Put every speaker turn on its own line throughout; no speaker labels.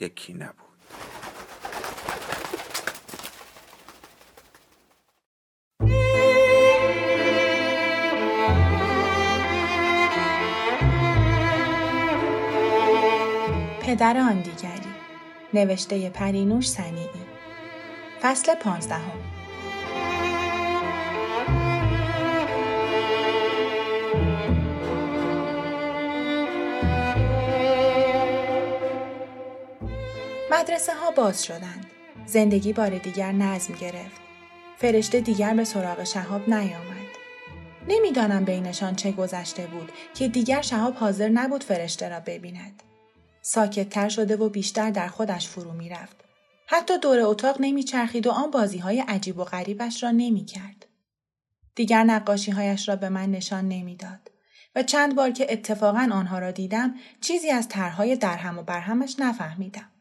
یکی نبود.
پدر آن دیگری نوشته پرینوش سنیعی فصل پانزدهم. مدرسه ها باز شدند. زندگی بار دیگر نظم گرفت. فرشته دیگر به سراغ شهاب نیامد. نمی‌دانم بینشان چه گذشته بود که دیگر شهاب حاضر نبود فرشته را ببیند. ساکتتر شده و بیشتر در خودش فرو می رفت. حتی دور اتاق نمیچرخید و آن بازی های عجیب و غریبش را نمی کرد. دیگر نقاشی هایش را به من نشان نمی‌داد و چند بار که اتفاقا آنها را دیدم چیزی از طرحهای درهم و برهمش نفهمیدم.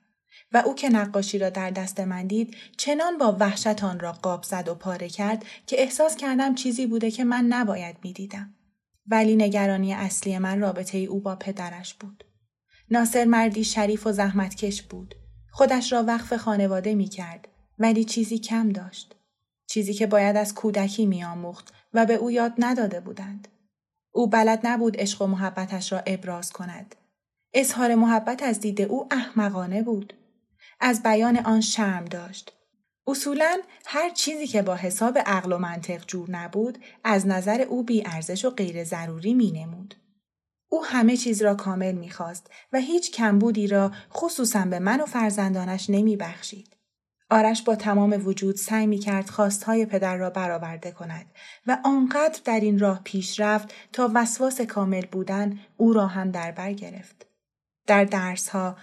و او که نقاشی را در دست من دید چنان با وحشت آن را قاب زد و پاره کرد که احساس کردم چیزی بوده که من نباید می‌دیدم. ولی نگرانی اصلی من رابطه ای او با پدرش بود. ناصر مردی شریف و زحمتکش بود. خودش را وقف خانواده می کرد ولی چیزی کم داشت. چیزی که باید از کودکی میآموخت و به او یاد نداده بودند. او بلد نبود عشق و محبتش را ابراز کند. اظهار محبت از دید او احمقانه بود. از بیان آن شرم داشت. اصولا هر چیزی که با حساب عقل و منطق جور نبود از نظر او بی ارزش و غیر ضروری می نمود. او همه چیز را کامل می خواست و هیچ کمبودی را خصوصا به من و فرزندانش نمی بخشید. آرش با تمام وجود سعی می کرد خواستهای پدر را برآورده کند و آنقدر در این راه پیش رفت تا وسواس کامل بودن او را هم در بر گرفت. در درسها،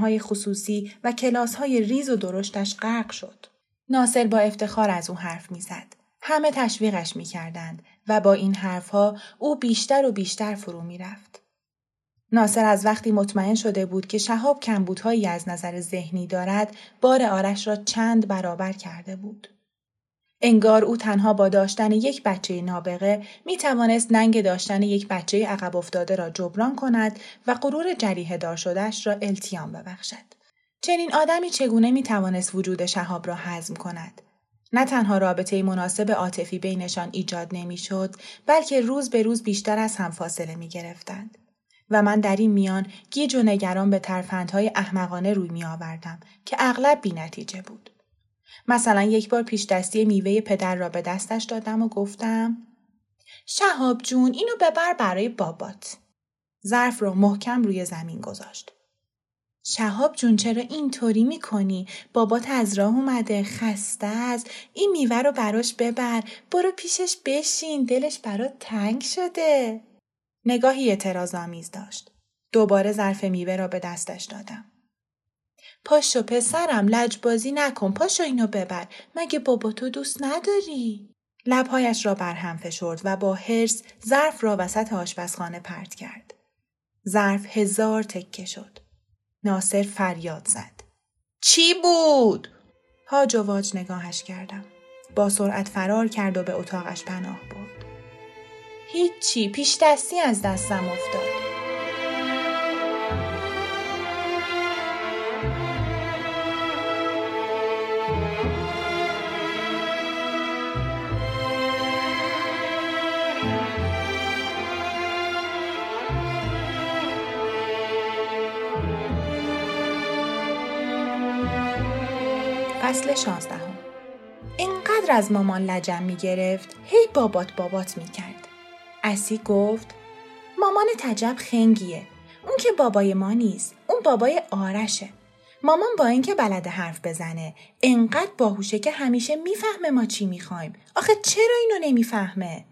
های خصوصی و های ریز و درشتش غرق شد. ناصر با افتخار از او حرف می‌زد. همه تشویقش می‌کردند و با این حرفها او بیشتر و بیشتر فرو می‌رفت. ناصر از وقتی مطمئن شده بود که شهاب کمبودهایی از نظر ذهنی دارد، بار آرش را چند برابر کرده بود. انگار او تنها با داشتن یک بچه نابغه می توانست ننگ داشتن یک بچه عقب افتاده را جبران کند و غرور جریه دار شدهش را التیام ببخشد. چنین آدمی چگونه می توانست وجود شهاب را هضم کند؟ نه تنها رابطه مناسب عاطفی بینشان ایجاد نمی‌شد بلکه روز به روز بیشتر از هم فاصله می گرفتند. و من در این میان گیج و نگران به ترفندهای احمقانه روی می آوردم که اغلب بی نتیجه بود. مثلا یک بار پیش دستی میوه پدر را به دستش دادم و گفتم شهاب جون اینو ببر برای بابات. ظرف را محکم روی زمین گذاشت. شهاب جون چرا اینطوری می‌کنی؟ بابات از راه اومده خسته است. این میوه رو براش ببر. برو پیشش بشین. دلش برات تنگ شده. نگاهی اعتراضآمیز داشت. دوباره ظرف میوه را به دستش دادم. پاشو پسرم لجبازی نکن پاشو اینو ببر مگه بابا تو دوست نداری؟ لبهایش را برهم فشرد و با حرس ظرف را وسط آشپزخانه پرت کرد. ظرف هزار تکه شد. ناصر فریاد زد. چی بود؟ هاج و واج نگاهش کردم. با سرعت فرار کرد و به اتاقش پناه برد. هیچی پیش دستی از دستم افتاد. فصل شانزدهم اینقدر از مامان لجم می گرفت هی بابات بابات می کرد. اسی گفت مامان تجب خنگیه. اون که بابای ما نیست. اون بابای آرشه. مامان با اینکه بلد حرف بزنه انقدر باهوشه که همیشه می‌فهمه ما چی می‌خوایم. آخه چرا اینو نمی‌فهمه؟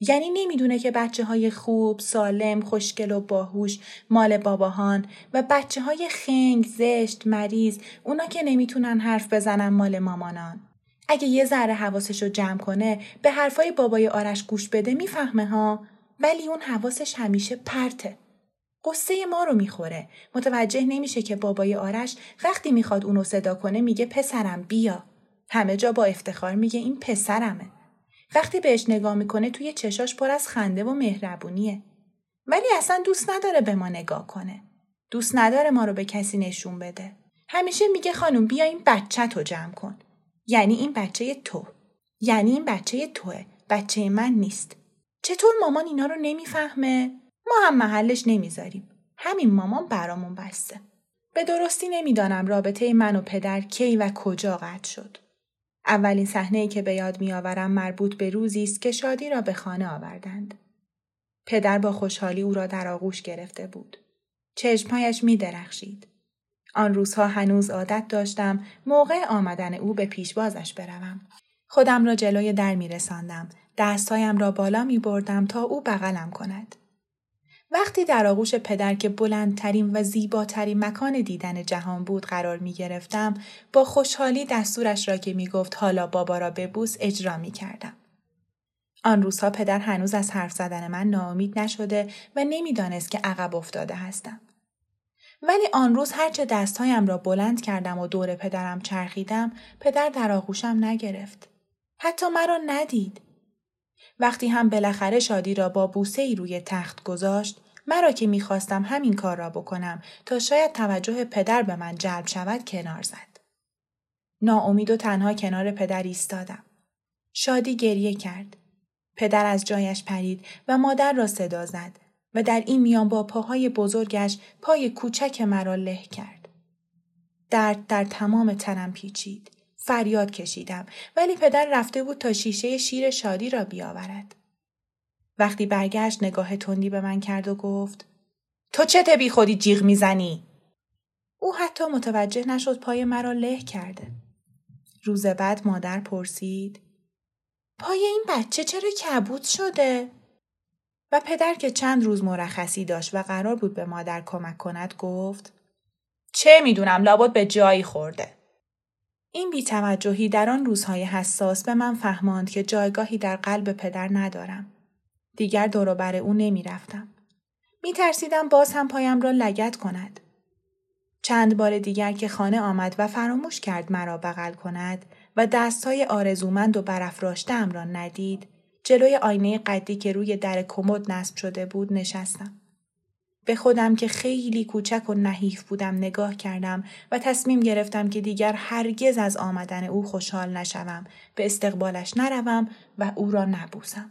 یعنی نمی‌دونه که بچه های خوب، سالم، خوشگل و باهوش مال باباهان و بچه های خنگ، زشت، مریض اونا که نمی‌تونن حرف بزنن مال مامانان. اگه یه ذره حواسش رو جمع کنه به حرفای بابای آرش گوش بده می‌فهمه ها ولی اون حواسش همیشه پرته. قصه ما رو می‌خوره. متوجه نمیشه که بابای آرش وقتی می‌خواد اونو صدا کنه میگه پسرم بیا. همه جا با افتخار میگه این پسرمه. وقتی بهش نگاه می‌کنه توی چشاش پر از خنده و مهربونیه. ولی اصلا دوست نداره به ما نگاه کنه. دوست نداره ما رو به کسی نشون بده. همیشه میگه خانم بیا این بچه تو جمع کن. یعنی این بچه تو. یعنی این بچه توه. بچه من نیست. چطور مامان اینا رو نمی‌فهمه؟ ما هم محلش نمی‌ذاریم. همین مامان برامون بسته. به درستی نمی‌دانم رابطه من و پدر کی و کجا قطع شد. اولین صحنه که به یاد میآورم مربوط به روزی است که شادی را به خانه آوردند. پدر با خوشحالی او را در آغوش گرفته بود. چشمهایش می درخشید. آن روزها هنوز عادت داشتم موقع آمدن او به پیشبازش بروم. خودم را جلوی در می رساندم. دستهایم را بالا می بردم تا او بغلم کند. وقتی در آغوش پدر که بلندترین و زیباترین مکان دیدن جهان بود قرار می گرفتم با خوشحالی دستورش را که می گفت حالا بابا را ببوس اجرا می کردم. آن روزها پدر هنوز از حرف زدن من ناامید نشده و نمی‌دانست که عقب افتاده هستم. ولی آن روز هرچه دستهایم را بلند کردم و دور پدرم چرخیدم پدر در آغوشم نگرفت. حتی مرا ندید. وقتی هم بالاخره شادی را با بوسه ای روی تخت گذاشت مرا که می‌خواستم همین کار را بکنم تا شاید توجه پدر به من جلب شود کنار زد. ناامید و تنها کنار پدر ایستادم. شادی گریه کرد. پدر از جایش پرید و مادر را صدا زد و در این میان با پاهای بزرگش پای کوچک مرا له کرد. درد در تمام تنم پیچید. فریاد کشیدم ولی پدر رفته بود تا شیشه شیر شادی را بیاورد. وقتی برگشت نگاه تندی به من کرد و گفت تو چه بی خودی جیغ می‌زنی؟ او حتی متوجه نشد پای مرا له کرده. روز بعد مادر پرسید پای این بچه چرا کبود شده؟ و پدر که چند روز مرخصی داشت و قرار بود به مادر کمک کند گفت چه می‌دونم لابد به جایی خورده. این بیتوجهی در آن روزهای حساس به من فهماند که جایگاهی در قلب پدر ندارم. دیگر دوروبر او نمی رفتم. می ترسیدم باز هم پایم را لگت کند. چند بار دیگر که خانه آمد و فراموش کرد مرا بغل کند و دستهای آرزومند و برافراشتهام را ندید، جلوی آینه قدی که روی در کمد نصب شده بود نشستم. به خودم که خیلی کوچک و نحیف بودم نگاه کردم و تصمیم گرفتم که دیگر هرگز از آمدن او خوشحال نشوم به استقبالش نروم و او را نبوسم.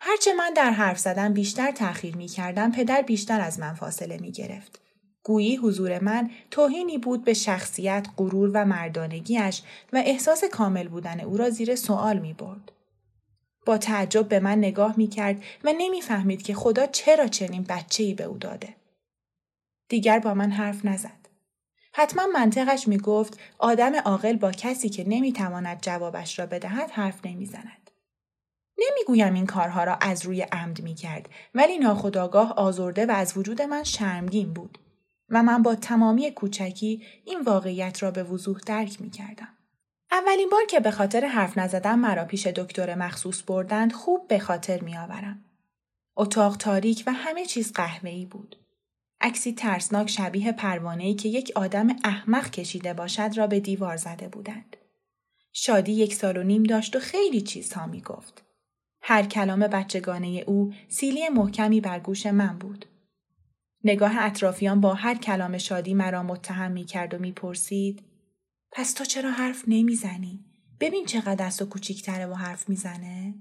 هرچه من در حرف زدن بیشتر تأخیر می کردم پدر بیشتر از من فاصله می گرفت. گویی حضور من توهینی بود به شخصیت، غرور و مردانگیش و احساس کامل بودن او را زیر سوال می برد. با تعجب به من نگاه می کرد و نمی‌فهمید که خدا چرا چنین ای به او داده. دیگر با من حرف نزد. حتما منطقش می گفت آدم عاقل با کسی که نمی‌تواند جوابش را بدهد حرف نمی‌زند. نمی‌گویم این کارها را از روی عمد می کرد ولی ناخداگاه آزرده و از وجود من شرمگین بود و من با تمامی کوچکی این واقعیت را به وضوح درک می کردم. اولین بار که به خاطر حرف نزدن مرا پیش دکتر مخصوص بردند خوب به خاطر می آورم. اتاق تاریک و همه چیز قهوه‌ای بود. عکسی ترسناک شبیه پروانه‌ای که یک آدم احمق کشیده باشد را به دیوار زده بودند. شادی یک سال و نیم داشت و خیلی چیزها می گفت. هر کلام بچگانه او سیلی محکمی بر گوش من بود. نگاه اطرافیان با هر کلام شادی مرا متهم می کرد و می پرسید پس تو چرا حرف نمی‌زنی؟ ببین چقدر دست و کوچیکتره و حرف می‌زنه؟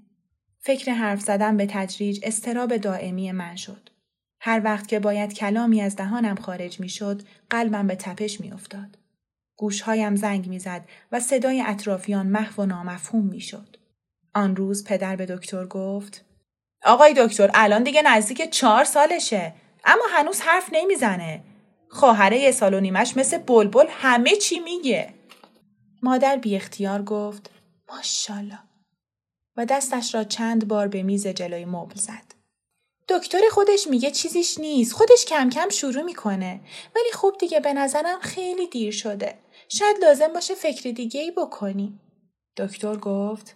فکر حرف زدن به تدریج استراب دائمی من شد. هر وقت که باید کلامی از دهانم خارج می‌شد، قلبم به تپش میافتاد. گوشهایم زنگ می‌زد و صدای اطرافیان محو و نامفهوم می‌شد. آن روز پدر به دکتر گفت آقای دکتر الان دیگه نزدیک چهار سالشه اما هنوز حرف نمی‌زنه. خواهره یه سال و نیمش مثل بلبل همه چی میگه. مادر بی اختیار گفت ماشالله. و دستش را چند بار به میز جلوی مبل زد. دکتر خودش میگه چیزیش نیست. خودش کم کم شروع می‌کنه. ولی خوب دیگه به نظرم خیلی دیر شده. شاید لازم باشه فکر دیگه ای بکنی. دکتر گفت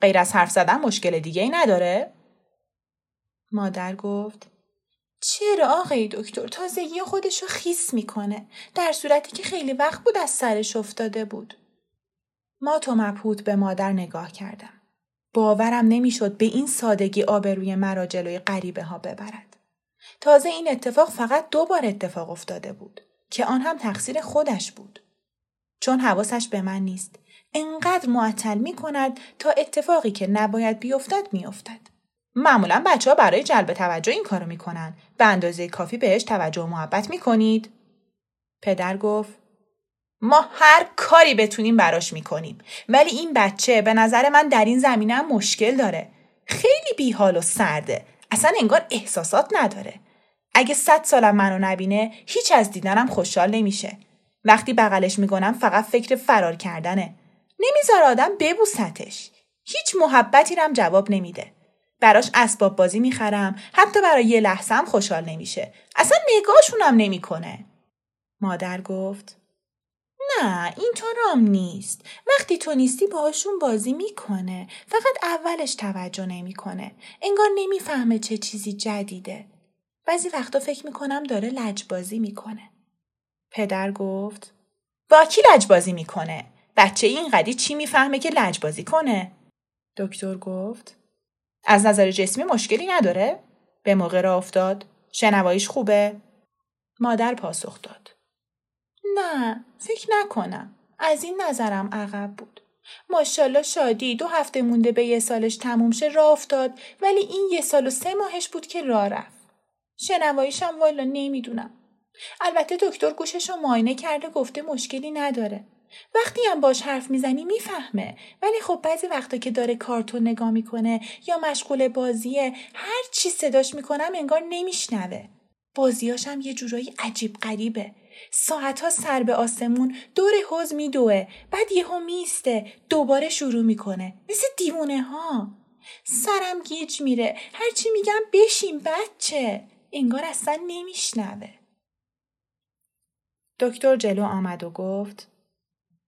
غیر از حرف زدن مشکل دیگه ای نداره؟ مادر گفت چرا آقای دکتر تازگی خودشو خیس می‌کنه در صورتی که خیلی وقت بود از سرش افتاده بود. ما تو مبهوت به مادر نگاه کردم. باورم نمی‌شد به این سادگی آبروی مرا جلوی غریبه ها ببرد. تازه این اتفاق فقط دو بار اتفاق افتاده بود که آن هم تقصیر خودش بود. چون حواسش به من نیست. انقدر معطل می کند تا اتفاقی که نباید بیفتد میافتد. معمولا بچه ها برای جلب توجه این کارو می‌کنن. به اندازه کافی بهش توجه و محبت می‌کنید؟ پدر گفت ما هر کاری بتونیم براش می‌کنیم. ولی این بچه به نظر من در این زمینه هم مشکل داره. خیلی بیحال و سرده. اصلا انگار احساسات نداره. اگه صد سالم منو نبینه هیچ از دیدنم خوشحال نمیشه. وقتی بغلش می‌کنم فقط فکر فرار کردنه. نمیذار آدم ببوستش. هیچ محبتی رم جواب نمیده. براش اسباب بازی می‌خرم. حتی برای یه لحظه هم خوشحال نمیشه. اصلا نگاهشونم نمی‌کنه. مادر گفت نه اینطورام نیست. وقتی تو نیستی باهاشون بازی می‌کنه. فقط اولش توجه نمی‌کنه. انگار نمی‌فهمه چه چیزی جدیده. بعضی وقتا فکر می‌کنم داره لجبازی می‌کنه. پدر گفت با کی لجبازی می‌کنه؟ بچه این قدی چی می‌فهمه که لجبازی کنه؟ دکتر گفت از نظر جسمی مشکلی نداره؟ به موقع را افتاد. شنواییش خوبه؟ مادر پاسخ داد. نه فکر نکنم. از این نظرم عقب بود. ماشاءالله شادی دو هفته مونده به یه سالش تموم شه راه افتاد. ولی این یه سال و سه ماهش بود که راه رفت. شنواییشم والا نمی‌دونم. البته دکتر گوشش رو معاینه کرده گفته مشکلی نداره. وقتی هم باش حرف می‌زنی می‌فهمه. ولی خب بعضی وقتا که داره کارتون نگاه می‌کنه یا مشغول بازیه هر چی صداش می‌کنم انگار نمیشنوه. بازیاشم یه جورایی عجیب غریبه. ساعتها سر به آسمون دور حوز میدوه. بعد یهو میسته دوباره شروع می‌کنه. مثل دیوونه ها سرم گیج میره. هرچی میگم بشین بچه. انگار اصلا نمیشنوه. دکتر جلو آمد و گفت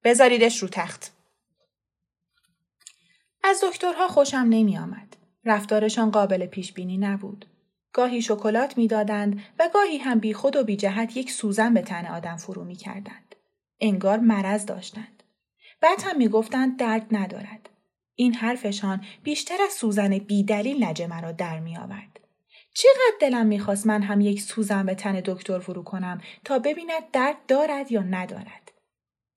بذاریدش رو تخت از دکترها خوشم نمی آمد. رفتارشان قابل پیش بینی نبود. گاهی شکلات می‌دادند و گاهی هم بی خود و بی جهت یک سوزن به تن آدم فرو می کردند. انگار مرض داشتند. بعد هم می گفتند درد ندارد. این حرفشان بیشتر از سوزن بی دلیل لجه مرا در می آورد. چقدر دلم می‌خواست من هم یک سوزن به تن دکتر فرو کنم تا ببیند درد دارد یا ندارد.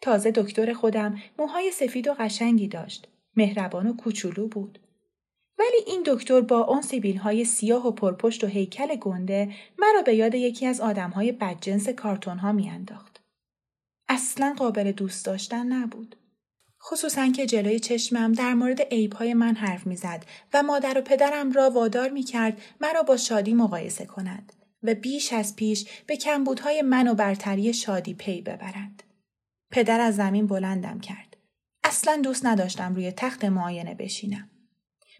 تازه دکتر خودم موهای سفید و قشنگی داشت. مهربان و کوچولو بود. ولی این دکتر با اون سیبیل های سیاه و پرپشت و هیکل گنده مرا به یاد یکی از آدم های بدجنس کارتون ها میانداخت. اصلا قابل دوست داشتن نبود. خصوصا که جلوی چشمم در مورد های من حرف می‌زد و مادر و پدرم را وادار می کرد مرا با شادی مقایسه کند و بیش از پیش به کمبودهای من و برتری شادی پی ببرند. پدر از زمین بلندم کرد. اصلا دوست نداشتم روی تخت معاینه بشینم.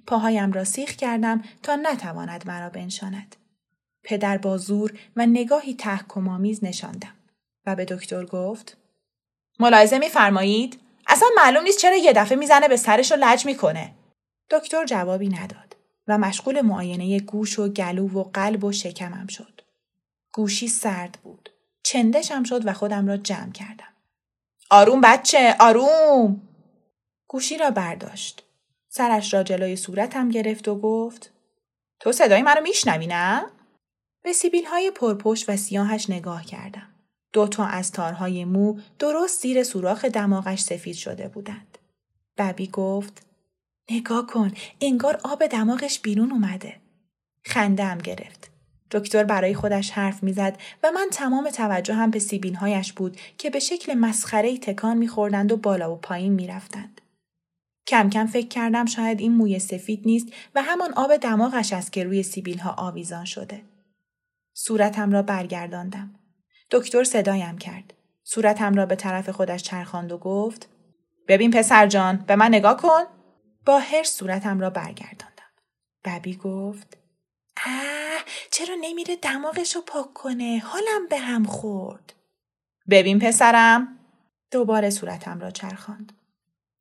پاهایم را سیخ کردم تا نتواند مرا بنشاند. پدر با زور و نگاهی تحکمآمیز نشاندم و به دکتر گفت ملاحظه میفرمایید اصلا معلوم نیست چرا یه دفعه می‌زنه به سرش و لج می‌کنه دکتر جوابی نداد و مشغول معاینه گوش و گلو و قلب و شکمم شد گوشی سرد بود چندشم شد و خودم را جمع کردم آروم بچه آروم گوشی را برداشت سرش را جلوی صورتم گرفت و گفت تو صدای منو میشنوی نه؟ به سیبیل های پرپشت و سیاهش نگاه کردم. دو تا از تارهای مو درست زیر سوراخ دماغش سفید شده بودند. ببی گفت نگاه کن انگار آب دماغش بیرون اومده. خندم گرفت. دکتر برای خودش حرف می‌زد و من تمام توجه هم به سیبیل هایش بود که به شکل مسخره تکان میخوردند و بالا و پایین می‌رفتند. کم کم فکر کردم شاید این موی سفید نیست و همان آب دماغش است که روی سیبیل ها آویزان شده. صورتم را برگرداندم. دکتر صدایم کرد. صورتم را به طرف خودش چرخاند و گفت ببین پسر جان به من نگاه کن. با هر صورتم را برگرداندم. ببی گفت اه چرا نمیره دماغش رو پاک کنه حالم به هم خورد. ببین پسرم دوباره صورتم را چرخاند.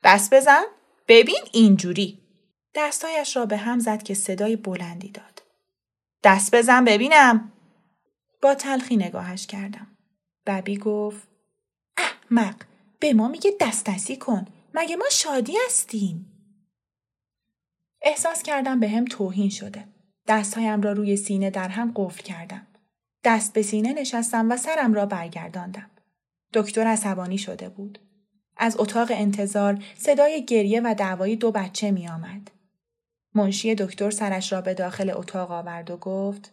دست بزن ببین اینجوری. دستایش را به هم زد که صدای بلندی داد. دست بزن ببینم. با تلخی نگاهش کردم. ببی گفت احمق به ما میگه دست کن مگه ما شادی هستیم احساس کردم به هم توهین شده دستهایم را روی سینه در هم قفل کردم. دست به سینه نشستم و سرم را برگرداندم. دکتر عصبانی شده بود. از اتاق انتظار صدای گریه و دعوای دو بچه می آمد. منشی دکتر سرش را به داخل اتاق آورد و گفت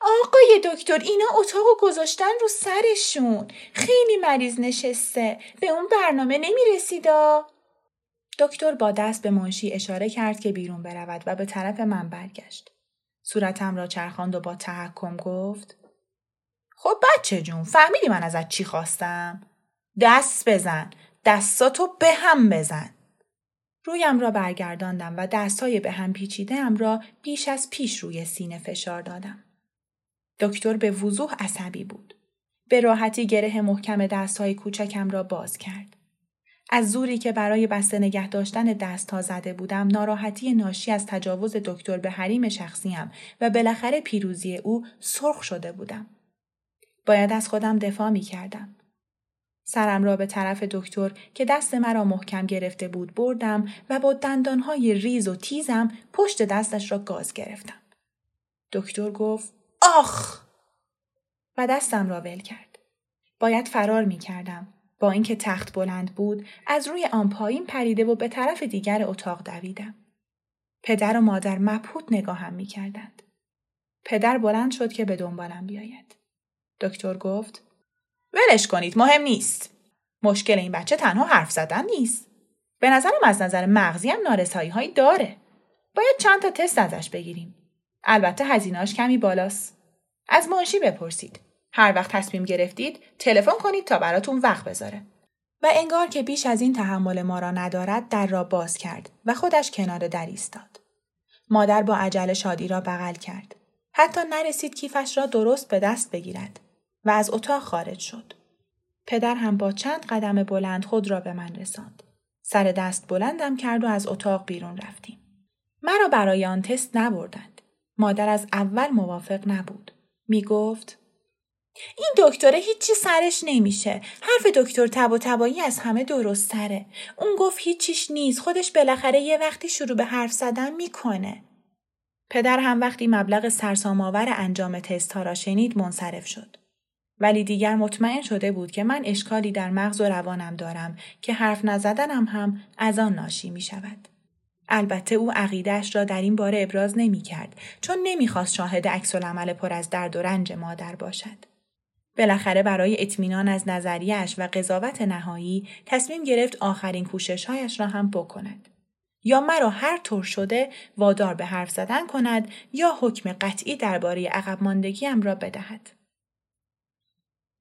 آقای دکتر اینا اتاقو گذاشتن رو سرشون. خیلی مریض نشسته. به اون برنامه نمیرسیدا دکتر با دست به منشی اشاره کرد که بیرون برود و به طرف من برگشت صورتم را چرخاند و با تحکم گفت خب بچه جون فهمیدی من ازت چی خواستم دست بزن دستاتو به هم بزن رویم را برگرداندم و دستای به هم پیچیده را بیش از پیش روی سینه فشار دادم. دکتر به وضوح عصبی بود. به راحتی گره محکم دستهای کوچکم را باز کرد. از زوری که برای بسته نگه داشتن دستها زده بودم ناراحتی ناشی از تجاوز دکتر به حریم شخصیم و بالاخره پیروزی او سرخ شده بودم. باید از خودم دفاع می کردم. سرم را به طرف دکتر که دست مرا محکم گرفته بود بردم و با دندانهای ریز و تیزم پشت دستش را گاز گرفتم. دکتر گفت آخ و دستم را ول کرد. باید فرار می کردم. با اینکه تخت بلند بود از روی آن پایین پریده و به طرف دیگر اتاق دویدم. پدر و مادر مبهوت نگاهم می کردند. پدر بلند شد که به دنبالم بیاید. دکتر گفت ولش کنید مهم نیست. مشکل این بچه تنها حرف زدن نیست. به نظرم از نظر مغزی هم نارسایی هایی داره. باید چند تا تست ازش بگیریم. البته هزینهاش کمی بالاست. از منشی بپرسید. هر وقت تصمیم گرفتید تلفن کنید تا براتون وقت بذاره. و انگار که بیش از این تحمل ما را ندارد در را باز کرد و خودش کنار در ایستاد. مادر با عجله شادی را بغل کرد. حتی نرسید کیفش را درست به دست بگیرد و از اتاق خارج شد. پدر هم با چند قدم بلند خود را به من رساند. سر دست بلندم کرد و از اتاق بیرون رفتیم. مرا برای آن تست نبردند. مادر از اول موافق نبود. می گفت این دکتره هیچی سرش نمیشه. حرف دکتر تب و تبایی از همه درست تره. اون گفت هیچیش نیست. خودش بالاخره یه وقتی شروع به حرف زدن می‌کنه. پدر هم وقتی مبلغ سرسام‌آور انجام تست را شنید منصرف شد. ولی دیگر مطمئن شده بود که من اشکالی در مغز و روانم دارم که حرف نزدنم هم از آن ناشی می شود. البته او عقیدهش را در این باره ابراز نمی کرد چون نمی‌خواست شاهد عکس عمل پر از درد و رنج مادر باشد. بالاخره برای اطمینان از نظریش و قضاوت نهایی تصمیم گرفت آخرین کوششهایش را هم بکند. یا مرا هر طور شده وادار به حرف زدن کند یا حکم قطعی درباره عقب ماندگیم را بدهد.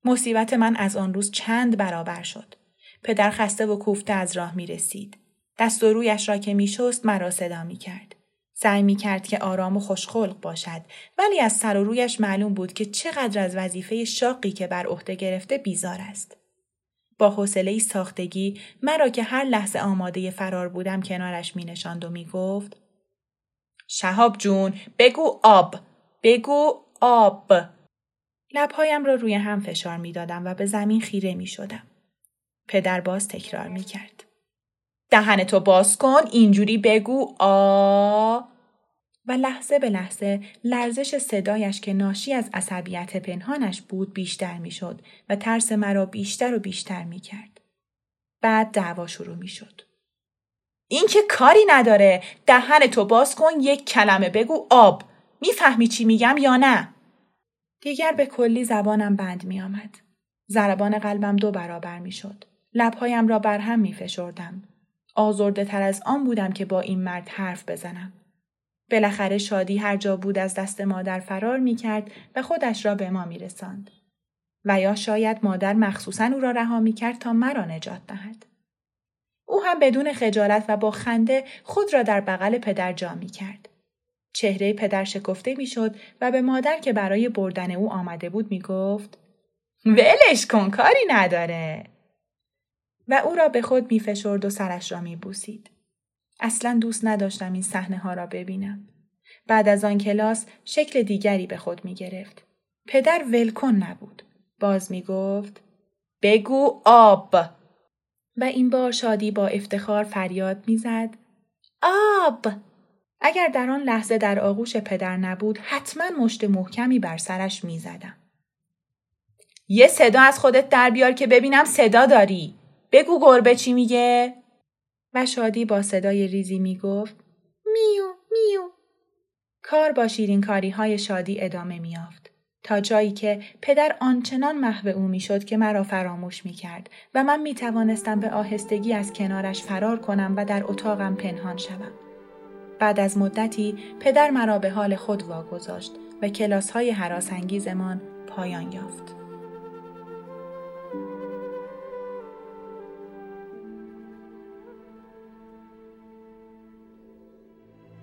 مصیبت من از آن روز چند برابر شد. پدر خسته و کوفته از راه می رسید. دست و رویش را که می شست مرا صدا می کرد. سعی می کرد که آرام و خوشخلق باشد ولی از سر و رویش معلوم بود که چقدر از وظیفه شاقی که بر عهده گرفته بیزار است. با حوصله ساختگی مرا که هر لحظه آماده فرار بودم کنارش می نشاند و می گفت شهاب جون بگو آب بگو آب لبهایم را روی هم فشار می دادم و به زمین خیره می شدم. پدر باز تکرار می کرد. دهن تو باز کن اینجوری بگو آ و لحظه به لحظه لرزش صدایش که ناشی از عصبیت پنهانش بود بیشتر می شد و ترس مرا بیشتر و بیشتر می کرد. بعد دعوا شروع می شد. این که کاری نداره دهن تو باز کن یک کلمه بگو آب می‌فهمی چی میگم یا نه؟ دیگر به کلی زبانم بند می آمد. زربان قلبم دو برابر می شد. لبهایم را بر هم می فشردم. آزرده تر از آن بودم که با این مرد حرف بزنم. بالاخره شادی هر جا بود از دست مادر فرار می کرد و خودش را به ما می رساند. و یا شاید مادر مخصوصا او را رها می کرد تا مرا نجات دهد. او هم بدون خجالت و با خنده خود را در بغل پدر جا می کرد. چهره پدر شکفته می شد و به مادر که برای بردن او آمده بود می گفت ولش کن کاری نداره. و او را به خود می فشرد و سرش را می بوسید. اصلا دوست نداشتم این صحنه ها را ببینم. بعد از آن کلاس شکل دیگری به خود می گرفت. پدر ولکن نبود. باز می گفت بگو آب. و این بار شادی با افتخار فریاد می‌زد آب اگر در آن لحظه در آغوش پدر نبود حتما مشت محکمی بر سرش می‌زدم یه صدا از خودت در بیار که ببینم صدا داری بگو گربه چی میگه و شادی با صدای ریزی می‌گفت میو میو کار با شیرین کاری های شادی ادامه میافت تا جایی که پدر آنچنان محو او می‌شد که مرا فراموش می کرد و من می توانستم به آهستگی از کنارش فرار کنم و در اتاقم پنهان شوم. بعد از مدتی پدر مرا به حال خود واگذاشت و کلاس های حراسانگیزمان پایان یافت.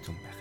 toen weg.